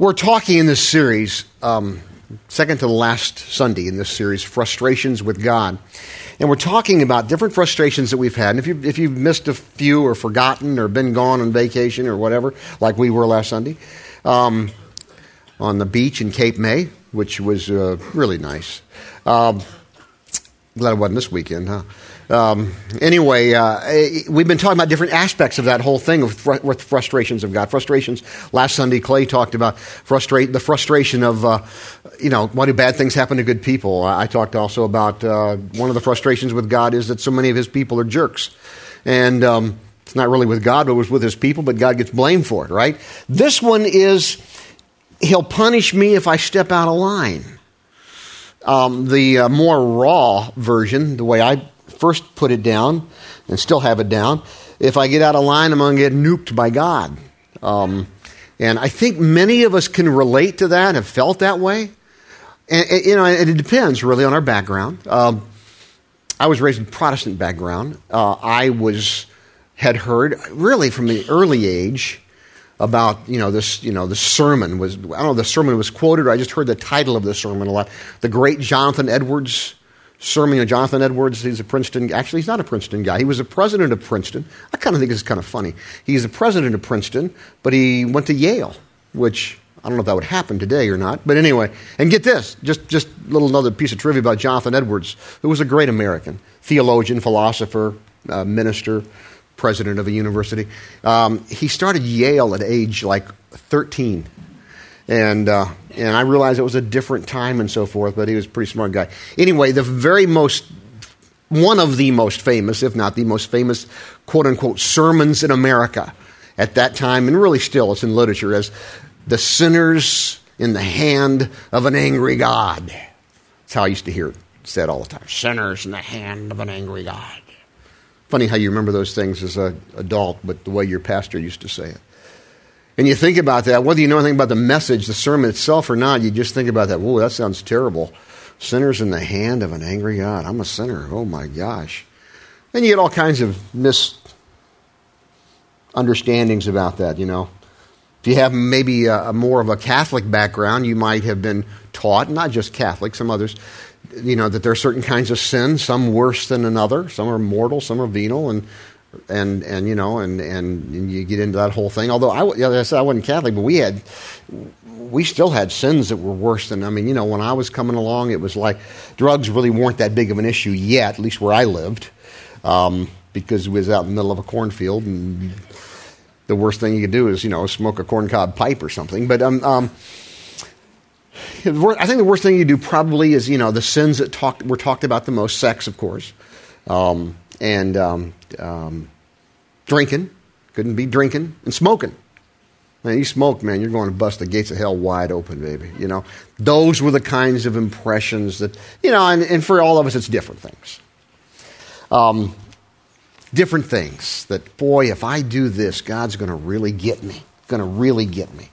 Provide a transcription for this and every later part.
We're talking in this series, um, second to the last Sunday in this series, Frustrations with God. And we're talking about different frustrations that we've had. And if, you, if you've missed a few or forgotten or been gone on vacation or whatever, like we were last Sunday, um, on the beach in Cape May, which was uh, really nice. Um, glad it wasn't this weekend, huh? Um, anyway, uh, eh, we've been talking about different aspects of that whole thing with, fr- with frustrations of God. Frustrations. Last Sunday, Clay talked about frustrate the frustration of, uh, you know, why do bad things happen to good people? I, I talked also about uh, one of the frustrations with God is that so many of His people are jerks, and um, it's not really with God, but it was with His people. But God gets blamed for it, right? This one is He'll punish me if I step out of line. Um, the uh, more raw version, the way I first put it down and still have it down. If I get out of line, I'm going to get nuked by God. Um, and I think many of us can relate to that, have felt that way. And, and you know, and it depends really on our background. Um, I was raised in Protestant background. Uh, I was had heard really from the early age about you know this you know the sermon was I don't know the sermon was quoted or I just heard the title of the sermon a lot. The great Jonathan Edwards sermon of Jonathan Edwards. He's a Princeton. Actually, he's not a Princeton guy. He was a president of Princeton. I kind of think this is kind of funny. He's a president of Princeton, but he went to Yale, which I don't know if that would happen today or not. But anyway, and get this, just just a little another piece of trivia about Jonathan Edwards, who was a great American theologian, philosopher, uh, minister, president of a university. Um, he started Yale at age like 13 and uh, and I realized it was a different time and so forth. But he was a pretty smart guy. Anyway, the very most one of the most famous, if not the most famous, quote unquote sermons in America at that time, and really still, it's in literature as the sinners in the hand of an angry God. That's how I used to hear it said all the time. Sinners in the hand of an angry God. Funny how you remember those things as an adult, but the way your pastor used to say it. And you think about that, whether you know anything about the message, the sermon itself or not, you just think about that. Whoa, that sounds terrible. Sinners in the hand of an angry God. I'm a sinner. Oh my gosh. And you get all kinds of misunderstandings about that, you know. If you have maybe a, a more of a Catholic background, you might have been taught, not just Catholic, some others, you know, that there are certain kinds of sin, some worse than another. Some are mortal, some are venal, and and and you know and, and, and you get into that whole thing. Although I, like I said, I wasn't Catholic, but we had we still had sins that were worse than. I mean, you know, when I was coming along, it was like drugs really weren't that big of an issue yet, at least where I lived, um, because it was out in the middle of a cornfield, and the worst thing you could do is you know smoke a corncob pipe or something. But um, um, I think the worst thing you do probably is you know the sins that talk, were talked about the most, sex, of course. Um, and um, um, drinking. Couldn't be drinking and smoking. Man, you smoke, man, you're going to bust the gates of hell wide open, baby. You know, those were the kinds of impressions that, you know, and, and for all of us, it's different things. Um, different things that, boy, if I do this, God's going to really get me. Going to really get me.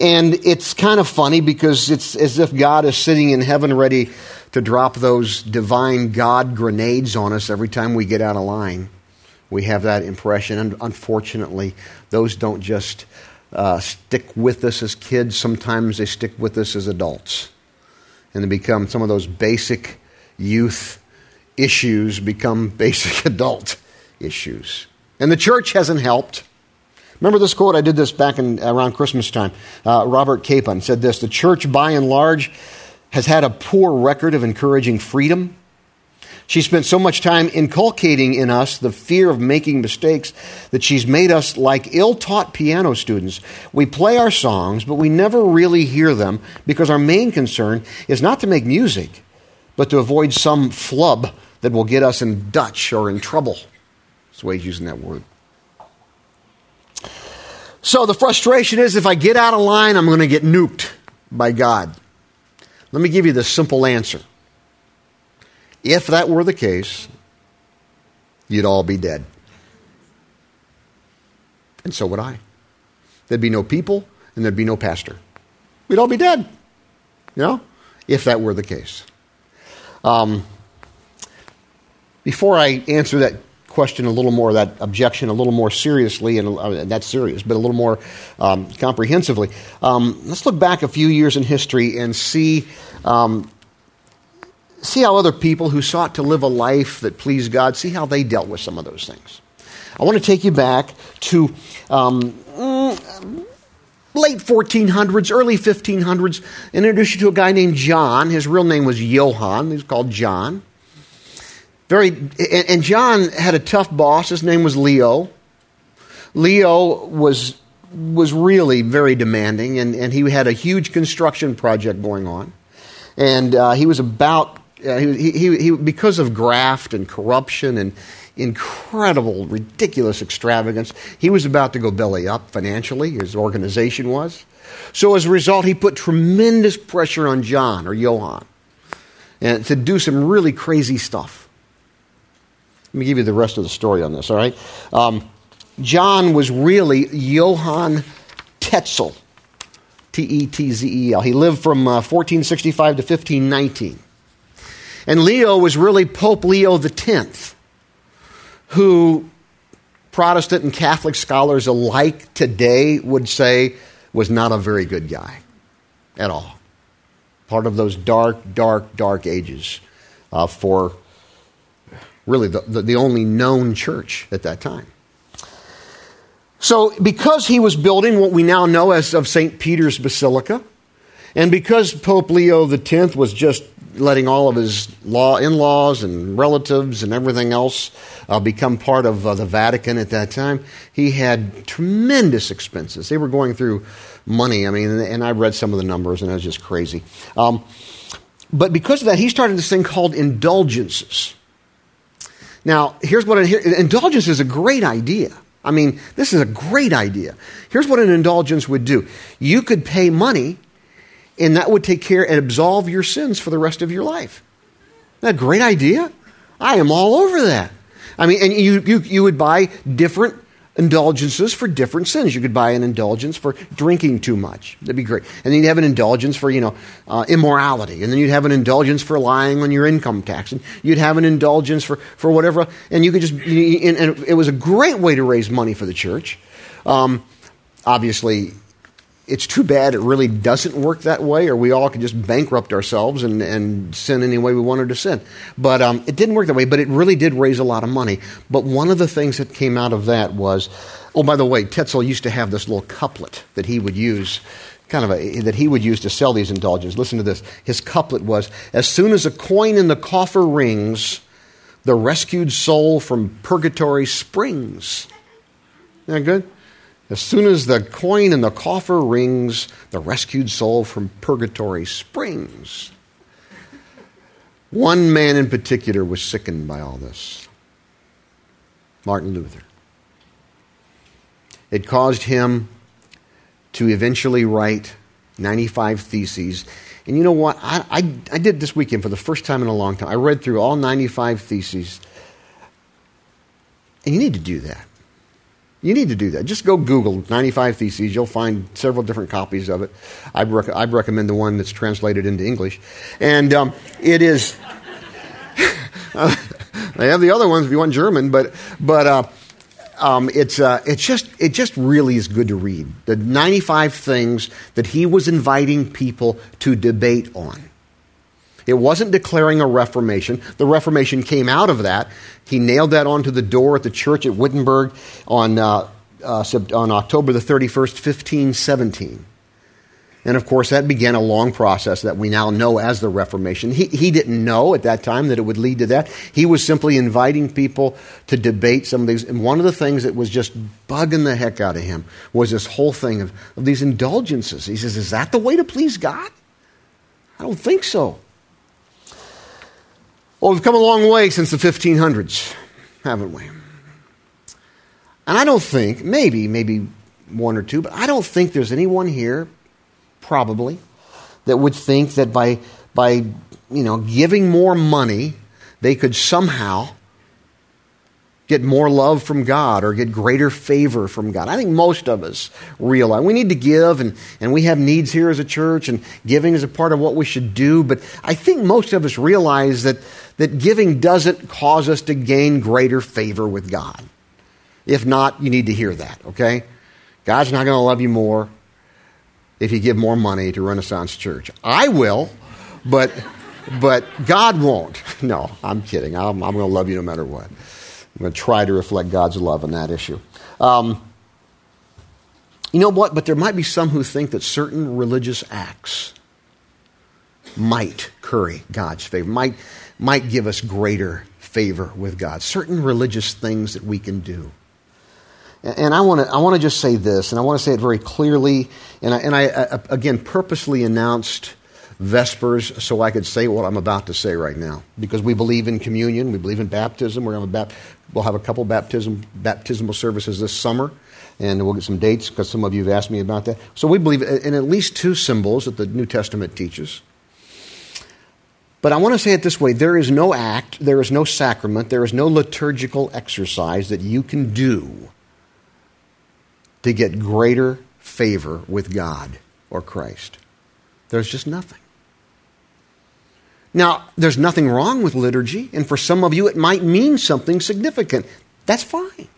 And it's kind of funny because it's as if God is sitting in heaven ready to drop those divine God grenades on us every time we get out of line. We have that impression. And unfortunately, those don't just uh, stick with us as kids, sometimes they stick with us as adults. And they become some of those basic youth issues become basic adult issues. And the church hasn't helped. Remember this quote? I did this back in around Christmas time. Uh, Robert Capon said this: "The church, by and large, has had a poor record of encouraging freedom. She spent so much time inculcating in us the fear of making mistakes that she's made us like ill taught piano students. We play our songs, but we never really hear them because our main concern is not to make music, but to avoid some flub that will get us in Dutch or in trouble. That's the way he's using that word. So the frustration is if I get out of line, I'm going to get nuked by God. Let me give you the simple answer. If that were the case, you'd all be dead. And so would I. There'd be no people and there'd be no pastor. We'd all be dead. You know? If that were the case. Um, before I answer that question a little more, that objection a little more seriously, and uh, that's serious, but a little more um, comprehensively. Um, let's look back a few years in history and see. Um, see how other people who sought to live a life that pleased God, see how they dealt with some of those things. I want to take you back to um, mm, late 1400s, early 1500s, and introduce you to a guy named John. His real name was Johann. He was called John. Very, and John had a tough boss. His name was Leo. Leo was was really very demanding, and, and he had a huge construction project going on, and uh, he was about uh, he, he, he, because of graft and corruption and incredible, ridiculous extravagance. He was about to go belly up financially, his organization was. So as a result, he put tremendous pressure on John or Johann and to do some really crazy stuff. Let me give you the rest of the story on this, all right? Um, John was really Johann Tetzel, T E T Z E L. He lived from uh, 1465 to 1519. And Leo was really Pope Leo X who Protestant and Catholic scholars alike today would say was not a very good guy at all. Part of those dark, dark, dark ages uh, for really the, the, the only known church at that time. So, because he was building what we now know as of St. Peter's Basilica, and because Pope Leo X was just letting all of his law in-laws and relatives and everything else uh, become part of uh, the Vatican at that time. He had tremendous expenses. They were going through money. I mean, and I read some of the numbers, and it was just crazy. Um, but because of that, he started this thing called indulgences. Now, here's what here, indulgence is a great idea. I mean, this is a great idea. Here's what an indulgence would do you could pay money and that would take care and absolve your sins for the rest of your life. Isn't that a great idea? I am all over that. I mean, and you, you, you would buy different indulgences for different sins. You could buy an indulgence for drinking too much. That'd be great. And then you'd have an indulgence for, you know, uh, immorality. And then you'd have an indulgence for lying on your income tax. And you'd have an indulgence for, for whatever. And you could just, and it was a great way to raise money for the church. Um, obviously, it's too bad it really doesn't work that way, or we all can just bankrupt ourselves and, and sin any way we wanted to sin. But um, it didn't work that way, but it really did raise a lot of money. But one of the things that came out of that was oh, by the way, Tetzel used to have this little couplet that he would use. Kind of a, that he would use to sell these indulgences. Listen to this. His couplet was As soon as a coin in the coffer rings, the rescued soul from purgatory springs. Isn't that good? As soon as the coin in the coffer rings, the rescued soul from purgatory springs. One man in particular was sickened by all this Martin Luther. It caused him to eventually write 95 theses. And you know what? I, I, I, did this weekend for the first time in a long time. I read through all 95 theses. And you need to do that. You need to do that. Just go Google 95 Theses. You'll find several different copies of it. I'd, rec- I'd recommend the one that's translated into English. And um, it is. uh, they have the other ones if you want German, but, but uh, um, it's, uh, it's just, it just really is good to read. The 95 things that he was inviting people to debate on. It wasn't declaring a reformation. The Reformation came out of that. He nailed that onto the door at the church at Wittenberg on, uh, uh, on October the 31st, 1517. And of course, that began a long process that we now know as the Reformation. He, he didn't know at that time that it would lead to that. He was simply inviting people to debate some of these. And one of the things that was just bugging the heck out of him was this whole thing of, of these indulgences. He says, Is that the way to please God? I don't think so. Well, we've come a long way since the 1500s, haven't we? And I don't think, maybe, maybe one or two, but I don't think there's anyone here, probably, that would think that by, by you know, giving more money, they could somehow get more love from God or get greater favor from God. I think most of us realize we need to give and, and we have needs here as a church and giving is a part of what we should do. But I think most of us realize that, that giving doesn't cause us to gain greater favor with God. If not, you need to hear that, okay? God's not going to love you more if you give more money to Renaissance Church. I will, but, but God won't. No, I'm kidding. I'm, I'm going to love you no matter what. I'm going to try to reflect God's love on that issue. Um, you know what? But there might be some who think that certain religious acts might curry God's favor, might, might give us greater favor with God. Certain religious things that we can do. And I want to I want to just say this, and I want to say it very clearly. And I, and I, I again purposely announced Vespers so I could say what I'm about to say right now. Because we believe in communion, we believe in baptism. We're going to we'll have a couple baptism, baptismal services this summer, and we'll get some dates because some of you have asked me about that. So we believe in at least two symbols that the New Testament teaches. But I want to say it this way there is no act, there is no sacrament, there is no liturgical exercise that you can do to get greater favor with God or Christ. There's just nothing. Now, there's nothing wrong with liturgy, and for some of you it might mean something significant. That's fine.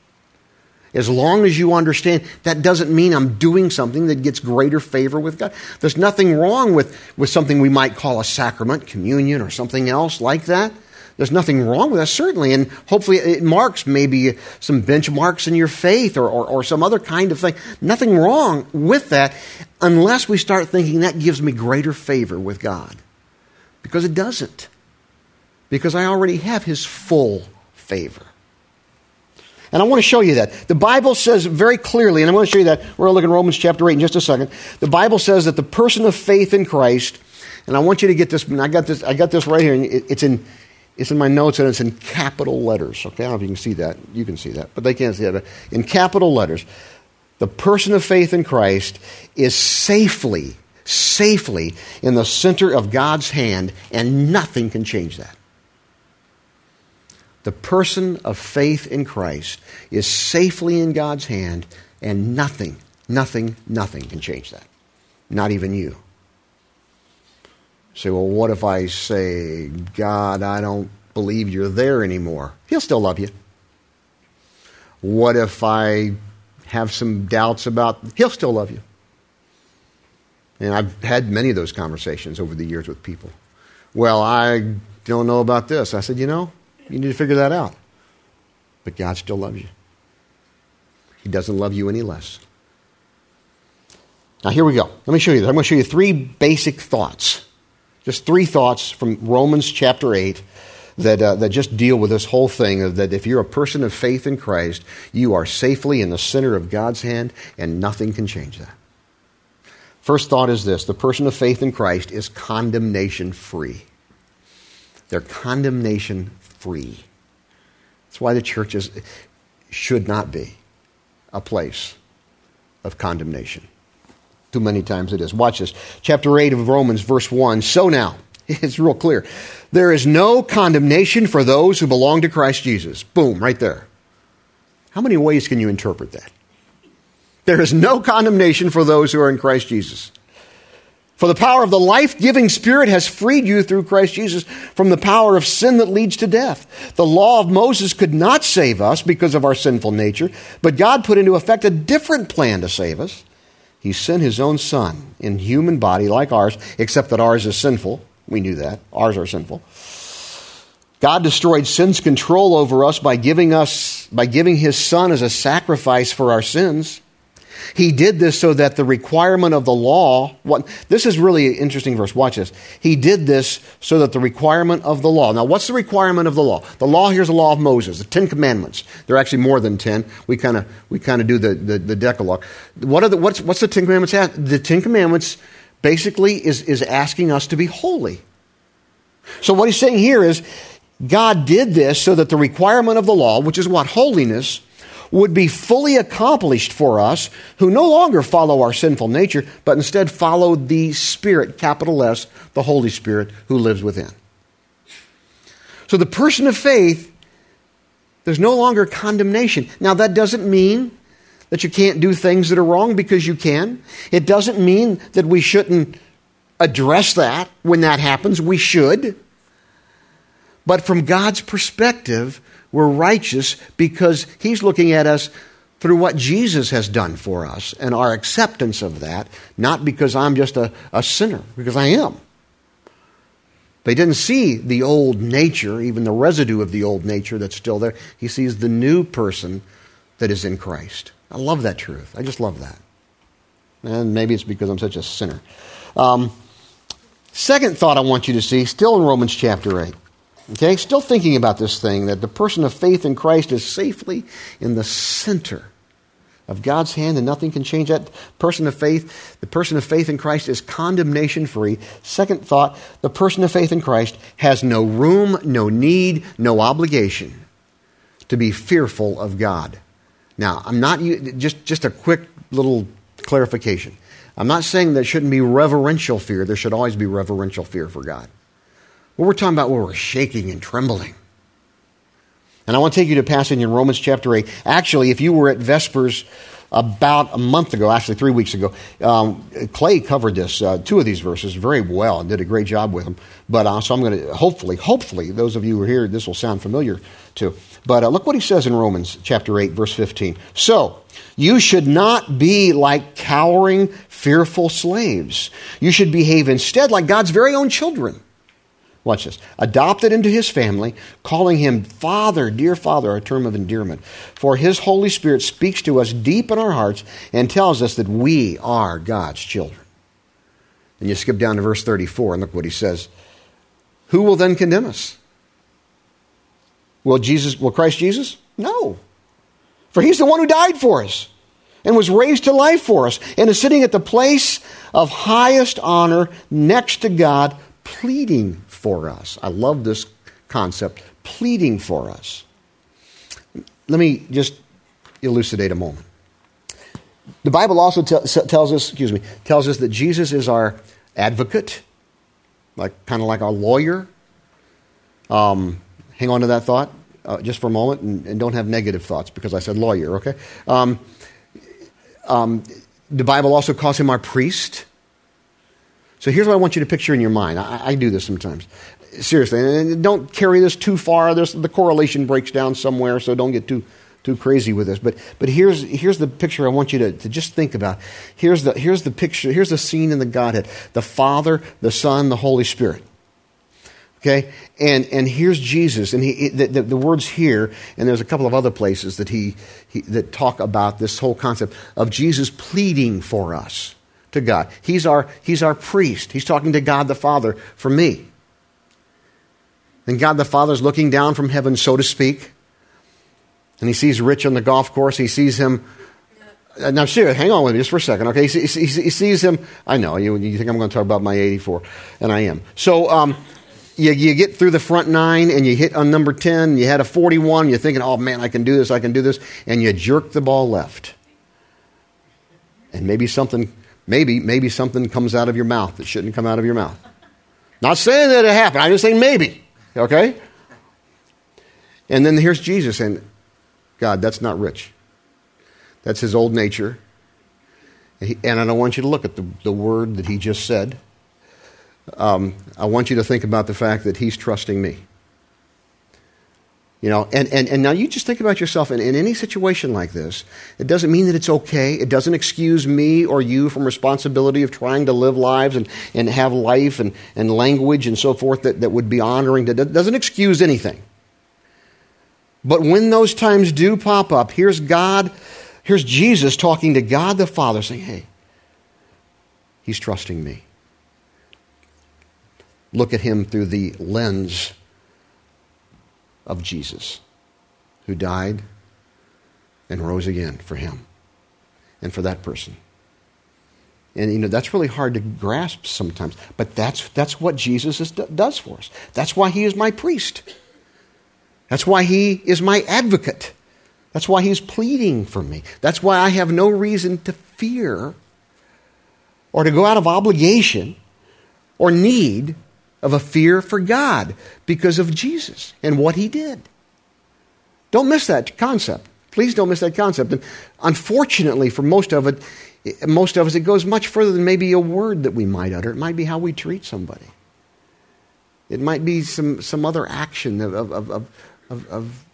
As long as you understand that doesn't mean I'm doing something that gets greater favor with God. There's nothing wrong with, with something we might call a sacrament, communion, or something else like that. There's nothing wrong with that, certainly. And hopefully it marks maybe some benchmarks in your faith or, or, or some other kind of thing. Nothing wrong with that unless we start thinking that gives me greater favor with God. Because it doesn't. Because I already have His full favor. And I want to show you that. The Bible says very clearly, and I'm going to show you that. We're going to look in Romans chapter 8 in just a second. The Bible says that the person of faith in Christ, and I want you to get this, I got this, I got this right here, and it's in, it's in my notes and it's in capital letters. Okay, I don't know if you can see that. You can see that, but they can't see that. In capital letters, the person of faith in Christ is safely, safely in the center of God's hand, and nothing can change that. The person of faith in Christ is safely in God's hand, and nothing, nothing, nothing can change that. Not even you. say, well, what if I say, God, I don't believe you're there anymore? He'll still love you. What if I have some doubts about, he'll still love you. And I've had many of those conversations over the years with people. Well, I don't know about this. I said, you know, you need to figure that out. But God still loves you. He doesn't love you any less. Now, here we go. Let me show you this. I'm going to show you three basic thoughts. Just three thoughts from Romans chapter 8 that, uh, that just deal with this whole thing of that if you're a person of faith in Christ, you are safely in the center of God's hand, and nothing can change that. First thought is this the person of faith in Christ is condemnation free. They're condemnation free. That's why the church is, should not be a place of condemnation. Too many times it is. Watch this. Chapter 8 of Romans, verse 1. So now, it's real clear. There is no condemnation for those who belong to Christ Jesus. Boom, right there. How many ways can you interpret that? There is no condemnation for those who are in Christ Jesus. For the power of the life giving Spirit has freed you through Christ Jesus from the power of sin that leads to death. The law of Moses could not save us because of our sinful nature, but God put into effect a different plan to save us. He sent His own Son in human body like ours, except that ours is sinful. We knew that. Ours are sinful. God destroyed sin's control over us by giving us by giving his son as a sacrifice for our sins. He did this so that the requirement of the law, what, this is really an interesting verse. Watch this. He did this so that the requirement of the law. Now, what's the requirement of the law? The law here's the law of Moses, the Ten Commandments. There are actually more than ten. We kind of we kind of do the, the, the, Decalogue. What are the, what's, what's the Ten Commandments? The Ten Commandments basically is, is asking us to be holy. So what he's saying here is God did this so that the requirement of the law, which is what? Holiness, would be fully accomplished for us who no longer follow our sinful nature, but instead follow the Spirit, capital S, the Holy Spirit who lives within. So the person of faith There's no longer condemnation. Now, that doesn't mean that you can't do things that are wrong because you can. It doesn't mean that we shouldn't address that when that happens. We should. But from God's perspective, we're righteous because He's looking at us through what Jesus has done for us and our acceptance of that, not because I'm just a, a sinner, because I am. They didn't see the old nature, even the residue of the old nature that's still there. He sees the new person that is in Christ. I love that truth. I just love that. And maybe it's because I'm such a sinner. Um, second thought I want you to see, still in Romans chapter 8. Okay, still thinking about this thing that the person of faith in Christ is safely in the center of God's hand and nothing can change that person of faith. The person of faith in Christ is condemnation free. Second thought, the person of faith in Christ has no room, no need, no obligation to be fearful of God. Now, I'm not just just a quick little clarification. I'm not saying there shouldn't be reverential fear. There should always be reverential fear for God. We're talking about where we're shaking and trembling. And I want to take you to a passage in Romans chapter 8. Actually, if you were at Vespers about a month ago, actually three weeks ago, um, Clay covered this, uh, two of these verses, very well and did a great job with them. But uh, so I'm going to, hopefully, hopefully, those of you who are here, this will sound familiar to. But uh, look what he says in Romans chapter 8, verse 15. So, you should not be like cowering, fearful slaves. You should behave instead like God's very own children. Watch this. Adopted into his family, calling him Father, dear Father, a term of endearment. For his Holy Spirit speaks to us deep in our hearts and tells us that we are God's children. And you skip down to verse 34 and look what he says. Who will then condemn us? Will Jesus will Christ Jesus? No. For he's the one who died for us and was raised to life for us and is sitting at the place of highest honor next to God pleading for us. I love this concept, pleading for us. Let me just elucidate a moment. The Bible also t- tells us, excuse me, tells us that Jesus is our advocate, like kind of like our lawyer. Um, hang on to that thought uh, just for a moment, and, and, don't have negative thoughts because I said lawyer. Okay. Um, um, the Bible also calls him our priest. So here's what I want you to picture in your mind. I, I do this sometimes. Seriously, and don't carry this too far. There's, the correlation breaks down somewhere, so don't get too too crazy with this. But but here's here's the picture I want you to, to just think about. Here's the here's the picture. Here's the scene in the Godhead: the Father, the Son, the Holy Spirit. Okay, and and here's Jesus, and he the, the, the, words here, and there's a couple of other places that he, he that talk about this whole concept of Jesus pleading for us to God. He's our, he's our priest. He's talking to God the Father for me. And God the Father is looking down from heaven, so to speak. And he sees Rich on the golf course. He sees him. Uh, now, seriously, hang on with me just for a second, okay? He, he, he sees him. I know, you, you, think I'm going to talk about my 84, and I am. So, um, you, you, get through the front nine and you hit on number 10, you had a 41, you're thinking, oh man, I can do this, I can do this, and you jerk the ball left. And maybe something maybe, maybe something comes out of your mouth that shouldn't come out of your mouth. Not saying that it happened, I'm just saying maybe. Okay? And then here's Jesus saying, God, that's not Rich. That's his old nature. And I don't want you to look at the, the word that he just said. Um, I want you to think about the fact that he's trusting me. You know, and, and, and now you just think about yourself in, in any situation like this. It doesn't mean that it's okay. It doesn't excuse me or you from responsibility of trying to live lives and, and have life and, and language and so forth that, that would be honoring. That doesn't excuse anything. But when those times do pop up, here's God, here's Jesus talking to God the Father saying, hey, he's trusting me. Look at him through the lens of Jesus, who died and rose again for him and for that person. And you know that's really hard to grasp sometimes, but that's that's what Jesus is, does for us. That's why he is my priest. That's why he is my advocate. That's why he's pleading for me. That's why I have no reason to fear or to go out of obligation or need of a fear for God because of Jesus and what he did. Don't miss that concept. Please don't miss that concept. And unfortunately, for most of it, most of us, it goes much further than maybe a word that we might utter. It might be how we treat somebody. It might be some, some other action of, of, of, of, of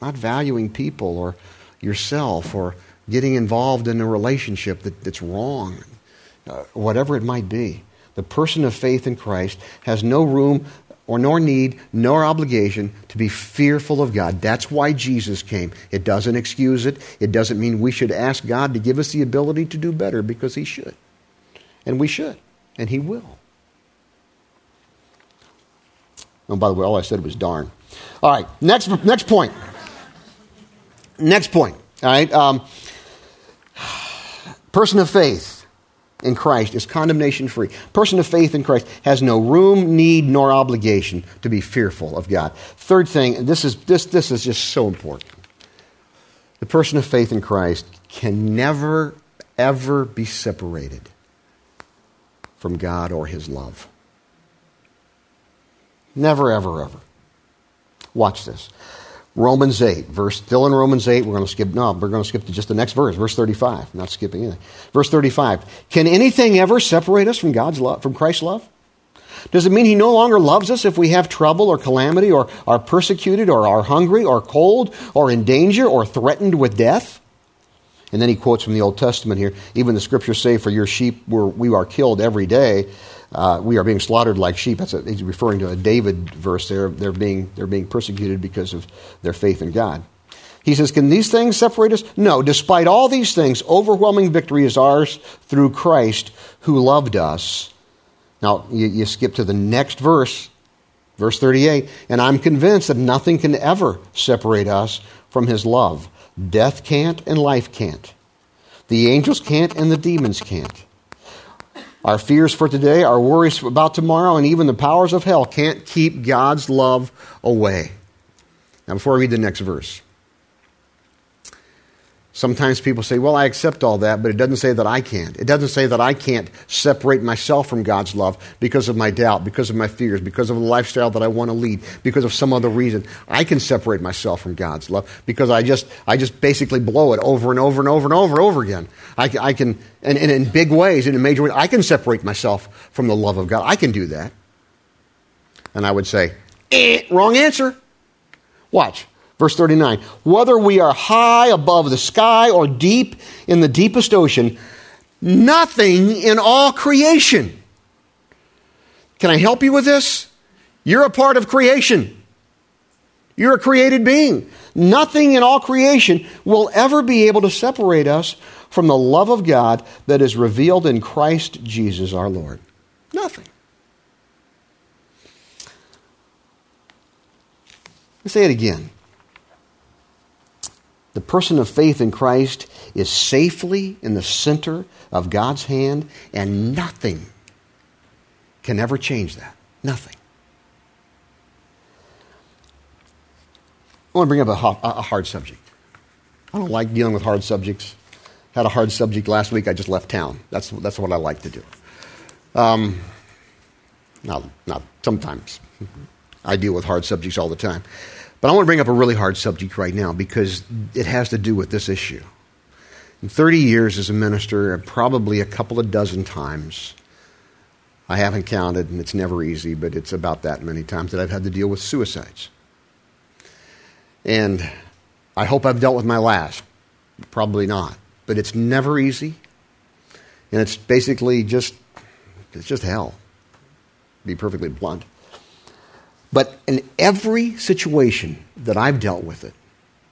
not valuing people or yourself or getting involved in a relationship that, that's wrong, uh, whatever it might be. The person of faith in Christ has no room or nor need nor obligation to be fearful of God. That's why Jesus came. It doesn't excuse it. It doesn't mean we should ask God to give us the ability to do better because He should. And we should. And He will. Oh, by the way, all I said was darn. All right, next, next point. Next point. All right. Um, person of faith in Christ is condemnation free. Person of faith in Christ has no room, need, nor obligation to be fearful of God. Third thing, this is, this, this is just so important. The person of faith in Christ can never, ever be separated from God or his love. Never, ever, ever. Watch this. Romans 8, verse, still in Romans 8, we're going to skip, no, we're going to skip to just the next verse, verse 35. not skipping anything. Verse 35. Can anything ever separate us from God's love, from Christ's love? Does it mean he no longer loves us if we have trouble or calamity or are persecuted or are hungry or cold or in danger or threatened with death? And then he quotes from the Old Testament here even the scriptures say, For your sheep were, we are killed every day uh, we are being slaughtered like sheep. That's a, he's referring to a David verse there. They're being, they're being persecuted because of their faith in God. He says, Can these things separate us? No. Despite all these things, overwhelming victory is ours through Christ who loved us. Now, you, you skip to the next verse, verse 38. And I'm convinced that nothing can ever separate us from his love. Death can't, and life can't. The angels can't, and the demons can't. Our fears for today, our worries about tomorrow, and even the powers of hell can't keep God's love away. Now, before I read the next verse, Sometimes people say, Well, I accept all that, but it doesn't say that I can't. It doesn't say that I can't separate myself from God's love because of my doubt, because of my fears, because of the lifestyle that I want to lead, because of some other reason. I can separate myself from God's love because I just, I just basically blow it over and over and over and over and over again. I, I can, and, and in big ways, in a major way, I can separate myself from the love of God. I can do that. And I would say, eh, wrong answer. Watch. Verse 39 Whether we are high above the sky or deep in the deepest ocean, nothing in all creation. Can I help you with this? You're a part of creation. You're a created being. Nothing in all creation will ever be able to separate us from the love of God that is revealed in Christ Jesus our Lord. Nothing. Let's say it again. The person of faith in Christ is safely in the center of God's hand, and nothing can ever change that. Nothing. I want to bring up a, hard subject. I don't like dealing with hard subjects. Had a hard subject last week. I just left town. That's, that's what I like to do. Um, not, not sometimes. I deal with hard subjects all the time. But I want to bring up a really hard subject right now because it has to do with this issue. In 30 years as a minister, probably a couple of dozen times, I haven't counted, and it's never easy, but it's about that many times that I've had to deal with suicides. And I hope I've dealt with my last. Probably not. But it's never easy. And it's basically just, it's just hell, be perfectly blunt. But in every situation that I've dealt with it,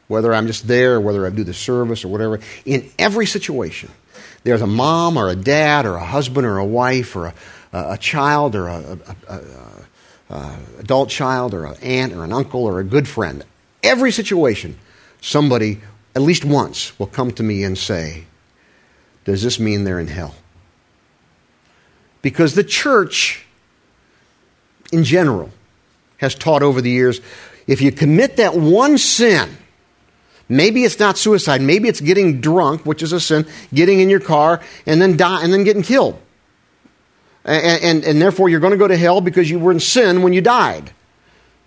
whether I'm just there whether I do the service or whatever, in every situation, there's a mom or a dad or a husband or a wife or a, a child or a, a, a adult child or an aunt or an uncle or a good friend. Every situation, somebody at least once will come to me and say, Does this mean they're in hell? Because the church, in general, has taught over the years if you commit that one sin, maybe it's not suicide, maybe it's getting drunk, which is a sin, getting in your car and then die and then getting killed. And, and, and therefore you're going to go to hell because you were in sin when you died.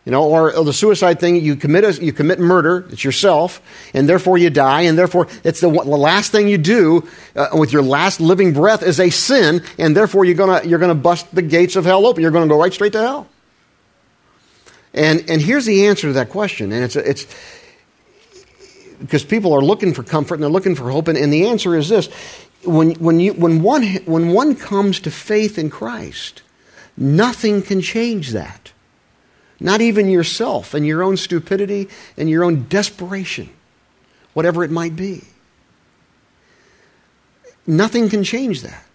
You know, or, or the suicide thing, you commit, a, you commit murder, it's yourself, and therefore you die, and therefore it's the, the last thing you do uh, with your last living breath is a sin, and therefore you're going you're gonna bust the gates of hell open. You're going to go right straight to hell. And, and here's the answer to that question, and it's, it's because people are looking for comfort and they're looking for hope, and, and the answer is this when, when, you, when, one, when one comes to faith in Christ, nothing can change that. Not even yourself and your own stupidity and your own desperation, whatever it might be. Nothing can change that.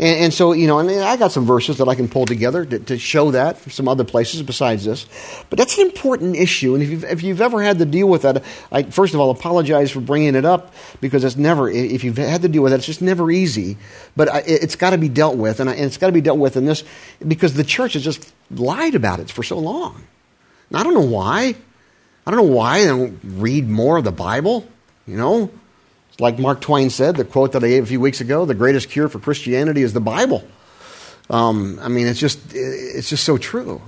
And, and, so, you know, and I got some verses that I can pull together to, to show that from some other places besides this. But that's an important issue. And if you've, if you've ever had to deal with that, I first of all apologize for bringing it up because it's never, if you've had to deal with it, it's just never easy. But I, it's got to be dealt with. And, I, and it's got to be dealt with in this because the church has just lied about it for so long. And I don't know why. I don't know why they don't read more of the Bible, you know? Like Mark Twain said, the quote that I gave a few weeks ago the greatest cure for Christianity is the Bible. Um, I mean, it's just, it's just so true.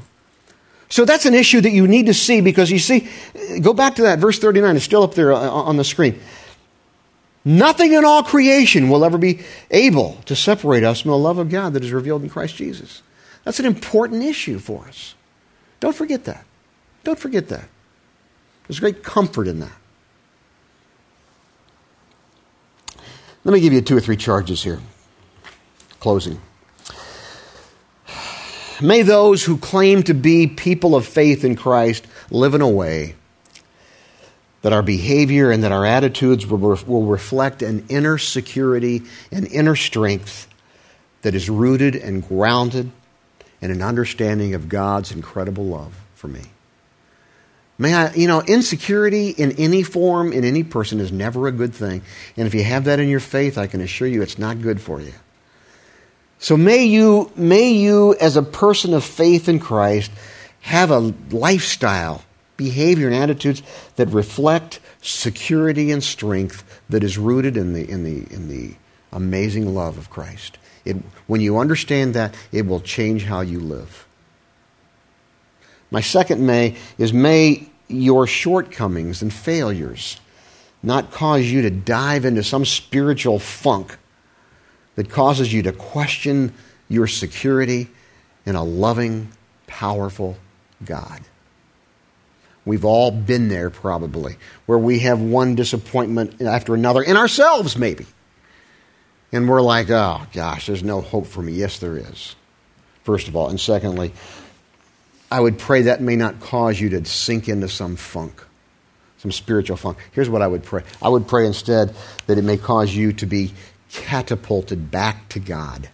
So that's an issue that you need to see because you see, go back to that, verse 39, it's still up there uh, on the screen. Nothing in all creation will ever be able to separate us from the love of God that is revealed in Christ Jesus. That's an important issue for us. Don't forget that. Don't forget that. There's great comfort in that. Let me give you two or three charges here. Closing. May those who claim to be people of faith in Christ live in a way that our behavior and that our attitudes will, will reflect an inner security and inner strength that is rooted and grounded in an understanding of God's incredible love for me. May I, you know, insecurity in any form, in any person, is never a good thing. And if you have that in your faith, I can assure you it's not good for you. So may you, may you, as a person of faith in Christ, have a lifestyle, behavior, and attitudes that reflect security and strength that is rooted in the, in the, in the amazing love of Christ. It, when you understand that, it will change how you live. My second may is may your shortcomings and failures not cause you to dive into some spiritual funk that causes you to question your security in a loving, powerful God. We've all been there probably, where we have one disappointment after another, in ourselves maybe. And we're like, oh gosh, there's no hope for me. Yes, there is, first of all. And secondly, I would pray that may not cause you to sink into some funk, some spiritual funk. Here's what I would pray I would pray instead that it may cause you to be catapulted back to God,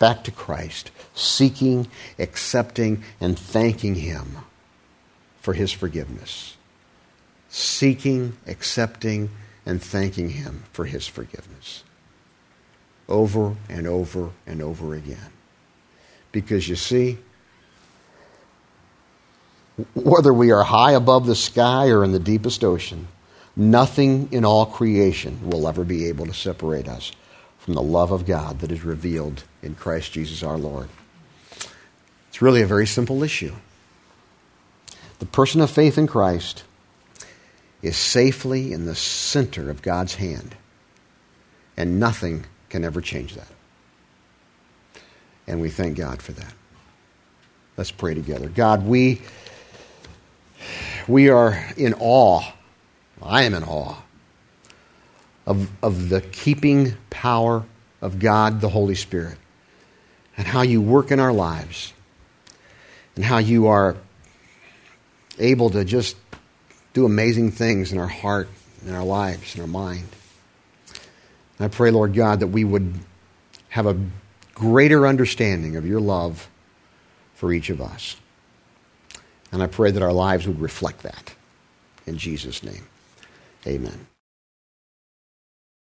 back to Christ, seeking, accepting, and thanking Him for His forgiveness. Seeking, accepting, and thanking Him for His forgiveness. Over and over and over again. Because you see, whether we are high above the sky or in the deepest ocean, nothing in all creation will ever be able to separate us from the love of God that is revealed in Christ Jesus our Lord. It's really a very simple issue. The person of faith in Christ is safely in the center of God's hand, and nothing can ever change that. And we thank God for that. Let's pray together. God, we we are in awe. I am in awe of, of the keeping power of God, the Holy Spirit, and how you work in our lives, and how you are able to just do amazing things in our heart, in our lives, in our mind. I pray, Lord God, that we would have a greater understanding of your love for each of us. And I pray that our lives would reflect that. In Jesus' name, amen.